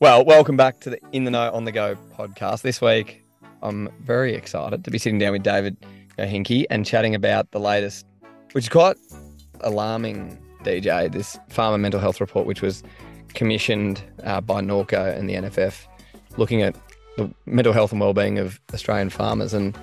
Well, welcome back to the In the Know on the Go podcast. This week, I'm very excited to be sitting down with David Jochinke and chatting about the latest, which is quite alarming, DJ, this farmer mental health report, which was commissioned uh, by Norco and the NFF, looking at the mental health and well-being of Australian farmers. And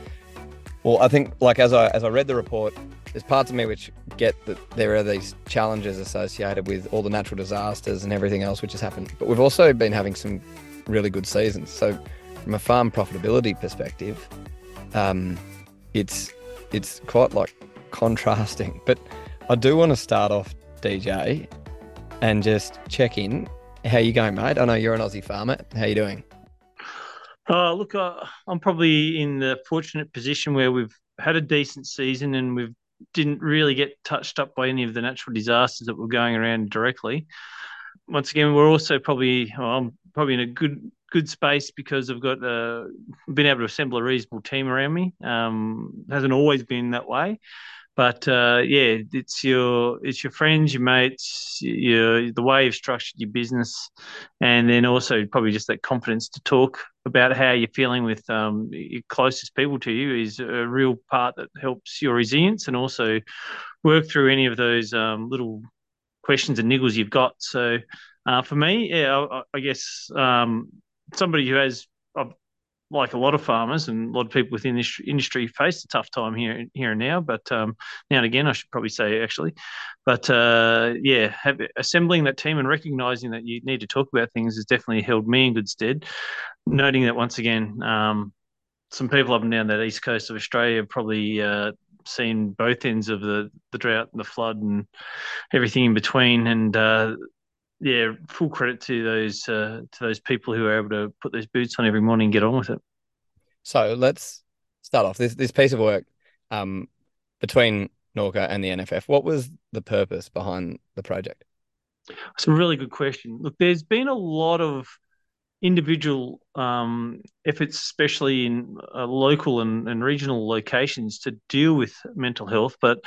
well, I think like as I as I read the report, there's parts of me which get that there are these challenges associated with all the natural disasters and everything else which has happened. But we've also been having some really good seasons. So, from a farm profitability perspective, um, it's it's quite like contrasting. But I do want to start off, DJ, and just check in. How you going, mate? I know you're an Aussie farmer. How you doing? Uh, look, uh, I'm probably in the fortunate position where we've had a decent season and we've didn't really get touched up by any of the natural disasters that were going around directly. Once again, we're also probably well, I'm probably in a good good space because I've got uh, been able to assemble a reasonable team around me. Um, hasn't always been that way, but uh, yeah, it's your it's your friends, your mates, your the way you've structured your business, and then also probably just that confidence to talk about how you're feeling with um, your closest people to you is a real part that helps your resilience and also work through any of those um, little questions and niggles you've got. So uh, for me, yeah, I, I guess um, somebody who has like a lot of farmers and a lot of people within this industry face a tough time here here and now. But um, now and again, I should probably say actually, but uh, yeah, have, assembling that team and recognizing that you need to talk about things has definitely held me in good stead. Noting that once again, um, some people up and down that east coast of Australia probably uh, seen both ends of the the drought and the flood and everything in between, and uh, yeah, full credit to those uh, to those people who are able to put those boots on every morning and get on with it. So let's start off this this piece of work um, between Norco and the NFF. What was the purpose behind the project? It's a really good question. Look, there's been a lot of individual um, efforts, especially in uh, local and, and regional locations, to deal with mental health, but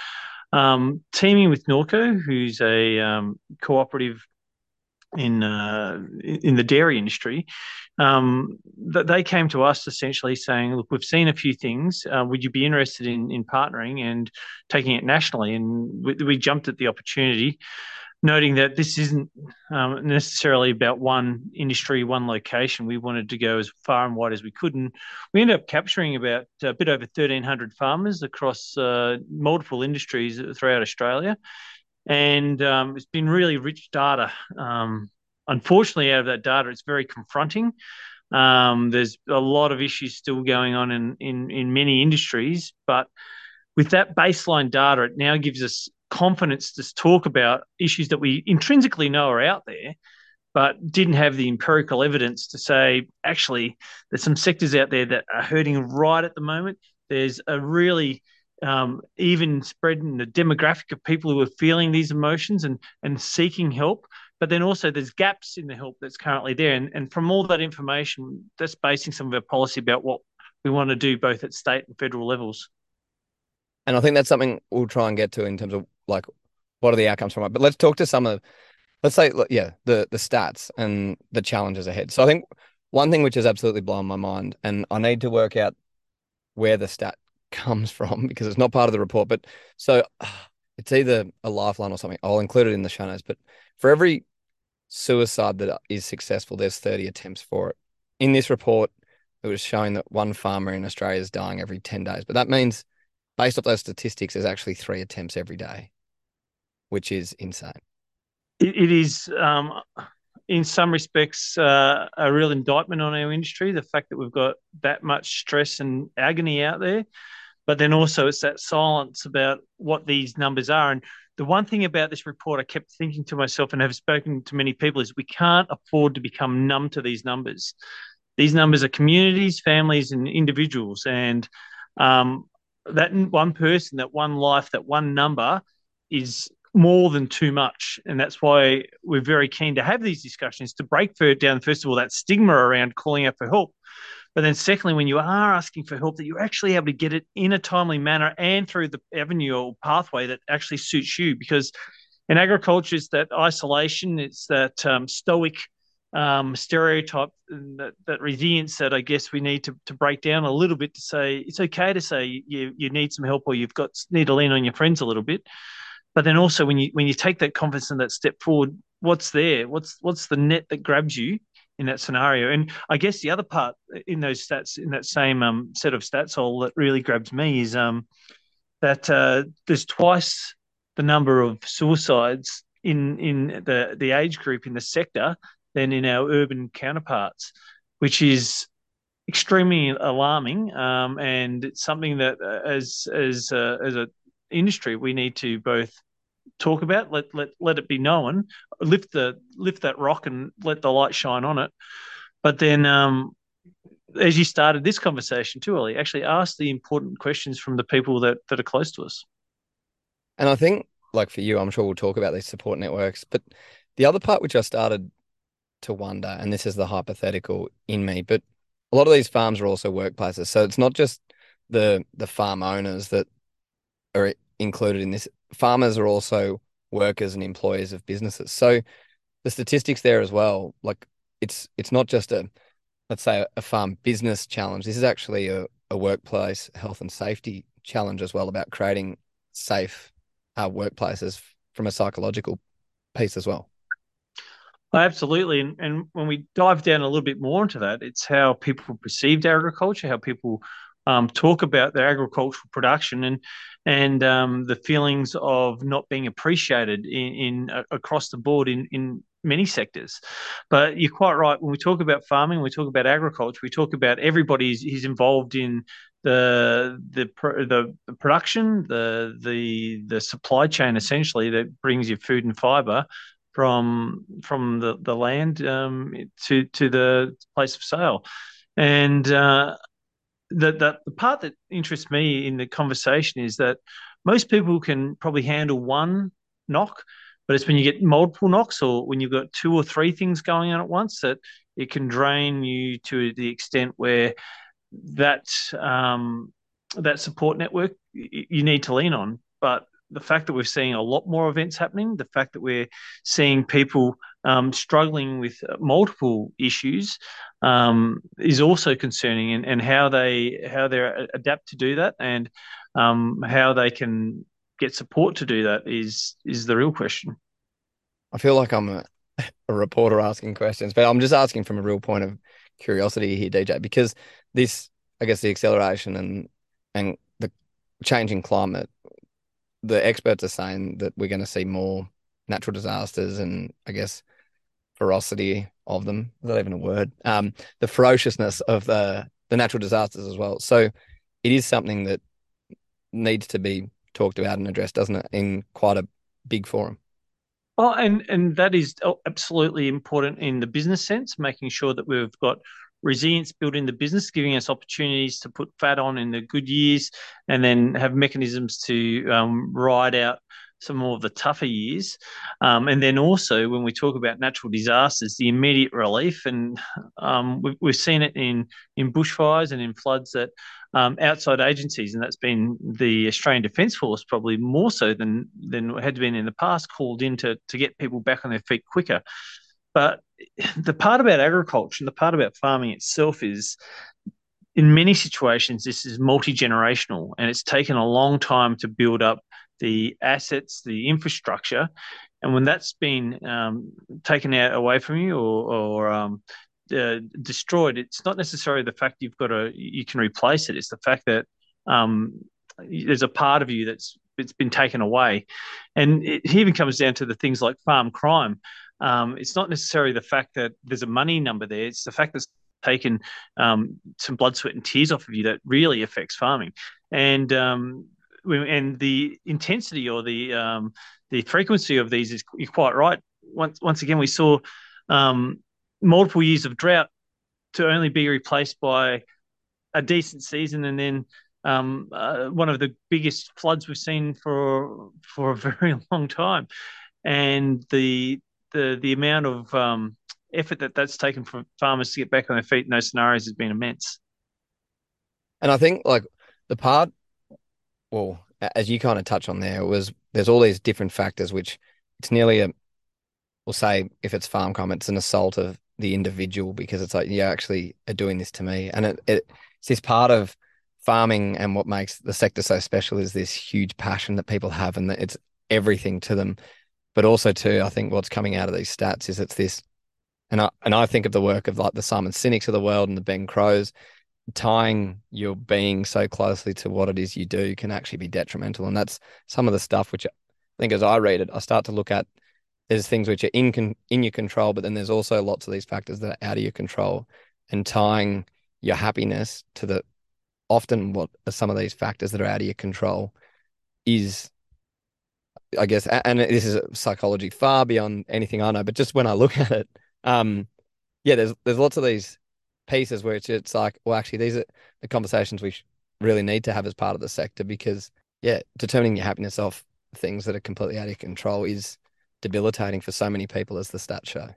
um, teaming with Norco, who's a um, cooperative in uh, in the dairy industry, um, that they came to us essentially saying, "Look, we've seen a few things. Uh, would you be interested in in partnering and taking it nationally?" And we, we jumped at the opportunity, noting that this isn't um, necessarily about one industry, one location. We wanted to go as far and wide as we could, and we ended up capturing about a bit over 1,300 farmers across uh, multiple industries throughout Australia and um, it's been really rich data. Um, unfortunately, out of that data, it's very confronting. Um, there's a lot of issues still going on in, in in many industries, but with that baseline data, it now gives us confidence to talk about issues that we intrinsically know are out there, but didn't have the empirical evidence to say actually there's some sectors out there that are hurting right at the moment. There's a really um, even spreading the demographic of people who are feeling these emotions and and seeking help. But then also there's gaps in the help that's currently there, and and from all that information, that's basing some of our policy about what we want to do both at state and federal levels. And I think that's something we'll try and get to in terms of like what are the outcomes from it. But let's talk to some of, let's say, yeah, the the stats and the challenges ahead. So I think one thing which has absolutely blown my mind, and I need to work out where the stat comes from because it's not part of the report. But so it's either a lifeline or something. I'll include it in the show notes. But for every suicide that is successful, there's 30 attempts for it. In this report, it was showing that one farmer in Australia is dying every 10 days. But that means, based off those statistics, there's actually three attempts every day, which is insane. it, it is. Um, in some respects, uh, a real indictment on our industry. The fact that we've got that much stress and agony out there, but then also it's that silence about what these numbers are. And the one thing about this report, I kept thinking to myself and have spoken to many people, is we can't afford to become numb to these numbers. These numbers are communities, families, and individuals. And um, that one person, that one life, that one number is more than too much. And that's why we're very keen to have these discussions to break down, first of all, that stigma around calling out for help, but then, secondly, when you are asking for help, that you're actually able to get it in a timely manner and through the avenue or pathway that actually suits you. Because in agriculture, it's that isolation, it's that um, stoic um, stereotype that, that resilience that I guess we need to, to break down a little bit to say it's okay to say you you need some help or you've got need to lean on your friends a little bit, but then also when you when you take that confidence and that step forward, what's there? What's what's the net that grabs you in that scenario? And I guess the other part in those stats in that same um, set of stats all that really grabs me is um, that uh, there's twice the number of suicides in in the the age group in the sector than in our urban counterparts, which is extremely alarming. Um, and it's something that, uh, as as uh, as an industry, we need to both talk about, let let let it be known, lift the lift that rock and let the light shine on it. But then, um, as you started this conversation too, Ollie, actually ask the important questions from the people that that are close to us. And I think, like for you, I'm sure we'll talk about these support networks, but the other part which I started to wonder, and this is the hypothetical in me, but a lot of these farms are also workplaces. So it's not just the the farm owners that are included in this. Farmers are also workers and employees of businesses. So the statistics there as well, like it's it's not just a let's say a farm business challenge. This is actually a, a workplace health and safety challenge as well about creating safe uh, workplaces from a psychological piece as well. Absolutely. And, and when we dive down a little bit more into that, it's how people perceived agriculture, how people um, talk about their agricultural production and and um, the feelings of not being appreciated in, in uh, across the board in, in many sectors. But you're quite right. When we talk about farming, we talk about agriculture, we talk about everybody who's involved in the the the production, the the the supply chain essentially that brings you food and fiber from from the the land um, to to the place of sale, and uh, the, the the part that interests me in the conversation is that most people can probably handle one knock, but it's when you get multiple knocks or when you've got two or three things going on at once that it can drain you to the extent where that um, that support network you need to lean on. But the fact that we're seeing a lot more events happening, the fact that we're seeing people um, struggling with multiple issues um, is also concerning, and, and how they how they adapt to do that, and um, how they can get support to do that is is the real question. I feel like I'm a, a reporter asking questions, but I'm just asking from a real point of curiosity here, DJ, because this, I guess, the acceleration and and the changing climate the experts are saying that we're going to see more natural disasters and I guess ferocity of them. Is that even a word? Um, the ferociousness of the the natural disasters as well. So it is something that needs to be talked about and addressed, doesn't it, in quite a big forum. Well, and and that is absolutely important in the business sense, making sure that we've got resilience built in the business, giving us opportunities to put fat on in the good years and then have mechanisms to um, ride out some more of the tougher years. Um, and then also, when we talk about natural disasters, the immediate relief, and um, we've, we've, seen it in, in bushfires and in floods that um, outside agencies, and that's been the Australian Defence Force probably more so than, than had been in the past, called in to, to get people back on their feet quicker. But the part about agriculture and the part about farming itself is in many situations this is multi-generational and it's taken a long time to build up the assets the infrastructure and when that's been um, taken out away from you or, or um, uh, destroyed it's not necessarily the fact you've got to you can replace it it's the fact that um, there's a part of you that's it's been taken away and it even comes down to the things like farm crime um, it's not necessarily the fact that there's a money number there. It's the fact that taken um, some blood, sweat, and tears off of you that really affects farming. And um, and the intensity or the um, the frequency of these is you're quite right. Once once again, we saw um, multiple years of drought to only be replaced by a decent season, and then um, uh, one of the biggest floods we've seen for for a very long time. And the the the amount of um, effort that that's taken for farmers to get back on their feet in those scenarios has been immense. And I think like the part, well, as you kind of touch on there, was there's all these different factors which it's nearly a, we'll say if it's farm crime, it's an assault of the individual because it's like you actually are doing this to me, and it, it it's this part of farming and what makes the sector so special is this huge passion that people have, and that it's everything to them. But also, too, I think what's coming out of these stats is it's this, and I and I think of the work of like the Simon Sineks of the world and the Ben Crowes, tying your being so closely to what it is you do can actually be detrimental, and that's some of the stuff which I think as I read it, I start to look at there's things which are in con- in your control, but then there's also lots of these factors that are out of your control, and tying your happiness to the often what are some of these factors that are out of your control is I guess, and this is psychology far beyond anything I know, but just when I look at it, um, yeah, there's there's lots of these pieces where it's like, well, actually, these are the conversations we really need to have as part of the sector because, yeah, determining your happiness off things that are completely out of control is debilitating for so many people, as the stats show.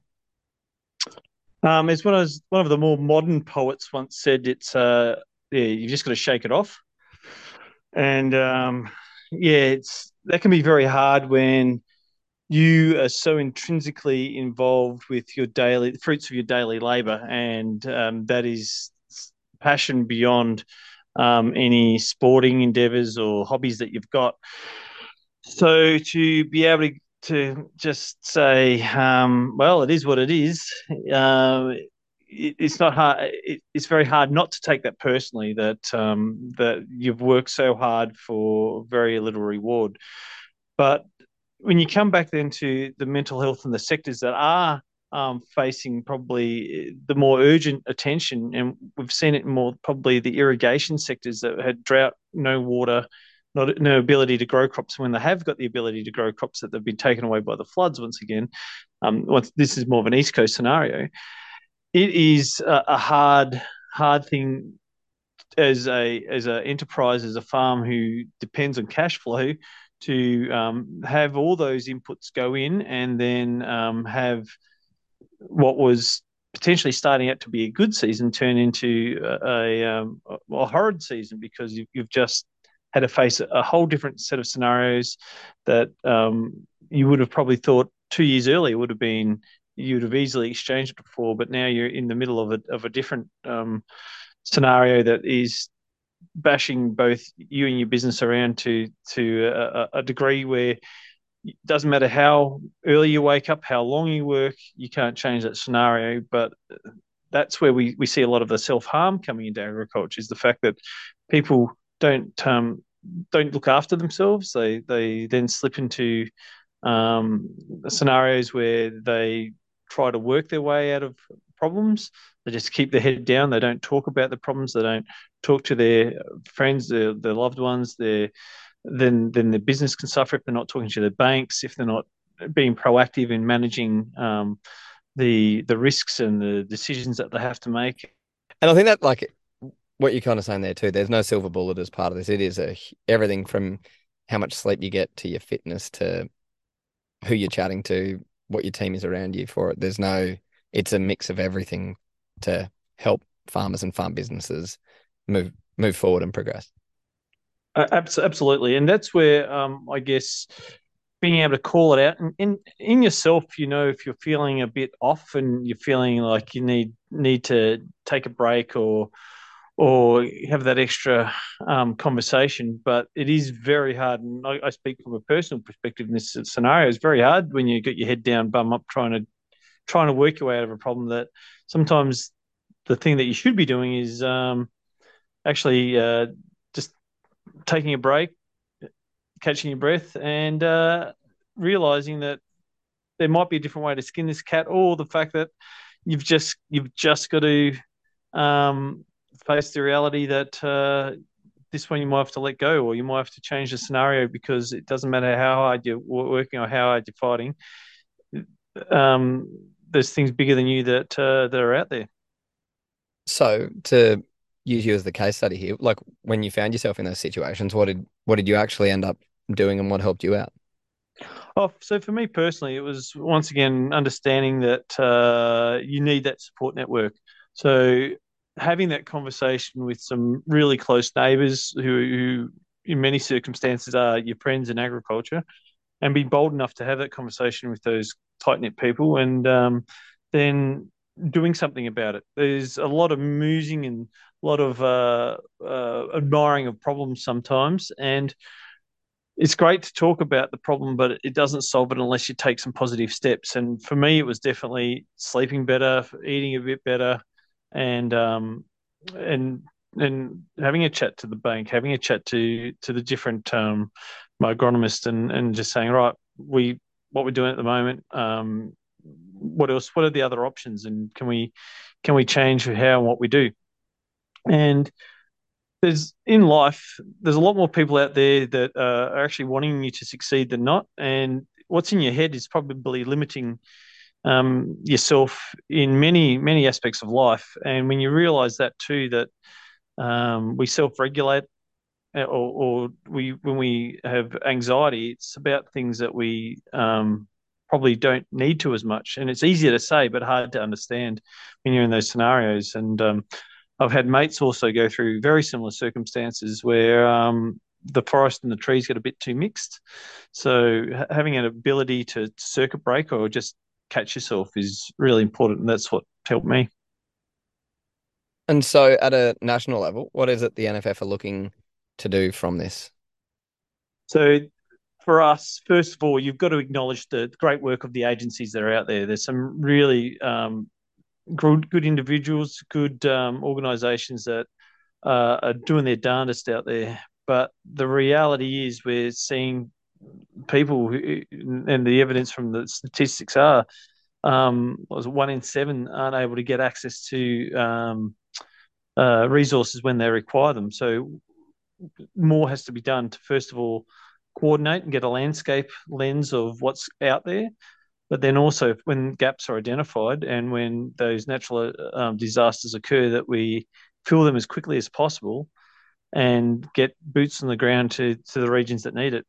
Um, as one of one of the more modern poets once said, "It's uh, yeah, you've just got to shake it off," and um, yeah, it's that can be very hard when you are so intrinsically involved with your daily fruits of your daily labor, and um, that is passion beyond um, any sporting endeavors or hobbies that you've got. So to be able to to just say, um, well, it is what it is. Uh, it, it's not hard. It, it's very hard not to take that personally. That um, that you've worked so hard for very little reward. But when you come back then to the mental health and the sectors that are um, facing probably the more urgent attention, and we've seen it more probably the irrigation sectors that had drought, no water, not no ability to grow crops when they have got the ability to grow crops that they've been taken away by the floods once again. Um, once this is more of an east coast scenario, it is a, a hard hard thing as a as an enterprise as a farm who depends on cash flow to um, have all those inputs go in and then um, have what was potentially starting out to be a good season turn into a, a, um, a horrid season because you, have just had to face a whole different set of scenarios that um, you would have probably thought two years earlier would have been you would have easily exchanged before, but now you're in the middle of a of a different um, scenario that is bashing both you and your business around to to a, a degree where it doesn't matter how early you wake up, how long you work, you can't change that scenario. But that's where we, we see a lot of the self harm coming into agriculture is the fact that people don't um, don't look after themselves. They they then slip into um, scenarios where they try to work their way out of problems. They just keep their head down. They don't talk about the problems. They don't talk to their friends, their, their loved ones. Their then then the business can suffer if they're not talking to their banks, if they're not being proactive in managing um, the the risks and the decisions that they have to make. And I think that like what you're kind of saying there too. There's no silver bullet as part of this. It is a everything from how much sleep you get to your fitness to who you're chatting to, what your team is around you for it. There's no. It's a mix of everything to help farmers and farm businesses move move forward and progress. Uh, absolutely, and that's where um, I guess being able to call it out and in in yourself, you know, if you're feeling a bit off and you're feeling like you need need to take a break or or have that extra um, conversation. But it is very hard, and I, I, speak from a personal perspective in this scenario. It's very hard when you get your head down, bum up, trying to trying to work your way out of a problem. That sometimes the thing that you should be doing is um, actually uh, just taking a break, catching your breath, and uh, realizing that there might be a different way to skin this cat, or the fact that you've just you've just got to um, face the reality that uh, this one you might have to let go, or you might have to change the scenario because it doesn't matter how hard you're working or how hard you're fighting. Um, there's things bigger than you that uh, that are out there. So to use you as the case study here, like when you found yourself in those situations, what did what did you actually end up doing, and what helped you out? Oh, so for me personally, it was once again understanding that uh, you need that support network. So having that conversation with some really close neighbours who, who, in many circumstances, are your friends in agriculture, and be bold enough to have that conversation with those tight knit people, and um, then doing something about it. There's a lot of musing and lot of uh, uh, admiring of problems sometimes, and it's great to talk about the problem, but it doesn't solve it unless you take some positive steps. And for me, it was definitely sleeping better, eating a bit better, and um, and and having a chat to the bank, having a chat to to the different um, my agronomist, and and just saying, right, we what we're doing at the moment. Um, what else? What are the other options? And can we can we change how and what we do? And there's in life, there's a lot more people out there that uh, are actually wanting you to succeed than not. And what's in your head is probably limiting um, yourself in many many aspects of life. And when you realise that too, that um, we self-regulate, uh, or, or, we when we have anxiety, it's about things that we um, probably don't need to as much. And it's easier to say, but hard to understand when you're in those scenarios. And um, I've had mates also go through very similar circumstances where um, the forest and the trees get a bit too mixed. So having an ability to circuit break or just catch yourself is really important. And that's what helped me. And so, at a national level, what is it the NFF are looking to do from this? So, for us, first of all, you've got to acknowledge the great work of the agencies that are out there. There's some really um, good, good individuals, good um, organisations that uh, are doing their darndest out there. But the reality is, we're seeing people, who, and the evidence from the statistics are, um, was one in seven aren't able to get access to um, uh, resources when they require them. So more has to be done to first of all coordinate and get a landscape lens of what's out there. But then also, when gaps are identified and when those natural um, disasters occur, that we fill them as quickly as possible and get boots on the ground to, to the regions that need it.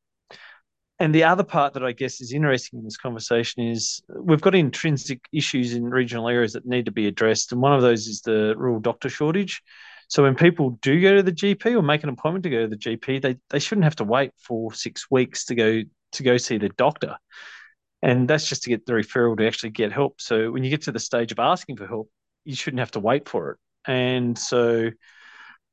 And the other part that I guess is interesting in this conversation is we've got intrinsic issues in regional areas that need to be addressed. And one of those is the rural doctor shortage. So when people do go to the GP or make an appointment to go to the GP, they, they shouldn't have to wait for six weeks to go to go see the doctor. And that's just to get the referral to actually get help. So when you get to the stage of asking for help, you shouldn't have to wait for it. And so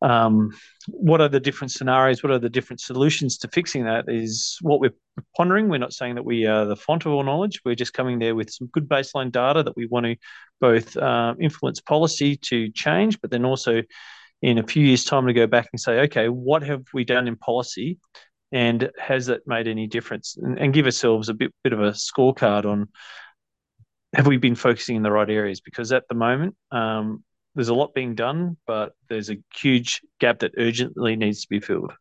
um, what are the different scenarios? What are the different solutions to fixing that? Is what we're pondering. We're not saying that we are the font of all knowledge. We're just coming there with some good baseline data that we want to both uh, influence policy to change, but then also in a few years' time to go back and say, okay, what have we done in policy, and has that made any difference? And, and give ourselves a bit bit of a scorecard on have we been focusing in the right areas? Because at the moment, um, there's a lot being done, but there's a huge gap that urgently needs to be filled.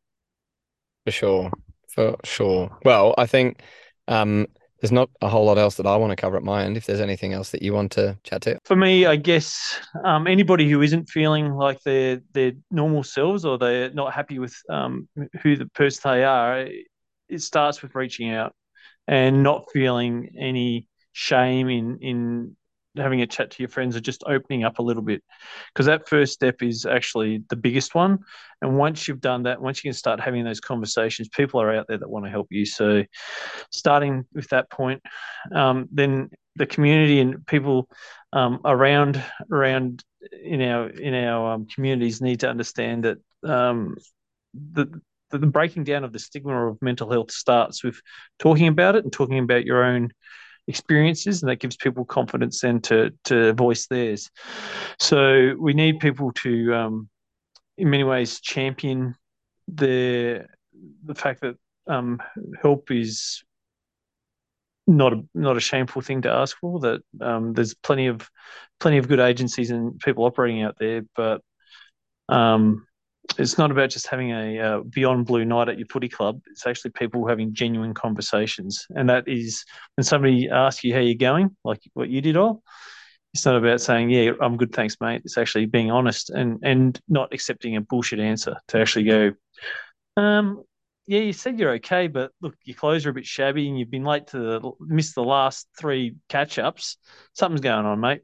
For sure, for sure. Well, I think um, there's not a whole lot else that I want to cover at my end. If there's anything else that you want to chat to, for me, I guess um, anybody who isn't feeling like they're their normal selves or they're not happy with um, who the person they are, it starts with reaching out and not feeling any shame in in having a chat to your friends or just opening up a little bit. Because that first step is actually the biggest one. And once you've done that once you can start having those conversations people are out there that want to help you. So starting with that point um, then the community and people um, around around in our in our um, communities need to understand that um, the the breaking down of the stigma of mental health starts with talking about it and talking about your own experiences, and that gives people confidence then to to voice theirs. So we need people to, um, in many ways, champion the the fact that um, help is not a not a shameful thing to ask for. That um, there's plenty of plenty of good agencies and people operating out there, but um, it's not about just having a uh, beyond blue night at your footy club. It's actually people having genuine conversations, and that is when somebody asks you how you're going, like what you did all. It's not about saying, "Yeah, I'm good, thanks, mate." It's actually being honest and and not accepting a bullshit answer. To actually go, um, yeah, you said you're okay, but look, your clothes are a bit shabby, and you've been late to the, miss the last three catch ups. Something's going on, mate.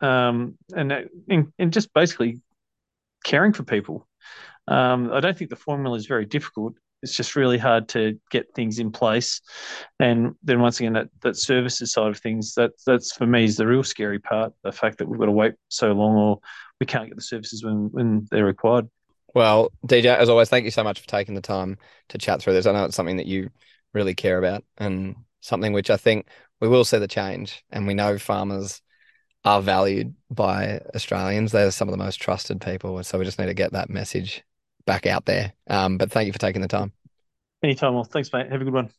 Um, and, and and just basically caring for people um, I don't think the formula is very difficult. it's just really hard to get things in place. And then once again, that, that services side of things, that that's for me is the real scary part. The fact that we've got to wait so long or we can't get the services when, when they're required. Well, DJ, as always, thank you so much for taking the time to chat through this. I know it's something that you really care about and something which I think we will see the change. And we know farmers are valued by Australians. They're some of the most trusted people. So we just need to get that message back out there. Um, but thank you for taking the time. Anytime. Well, thanks, mate. Have a good one.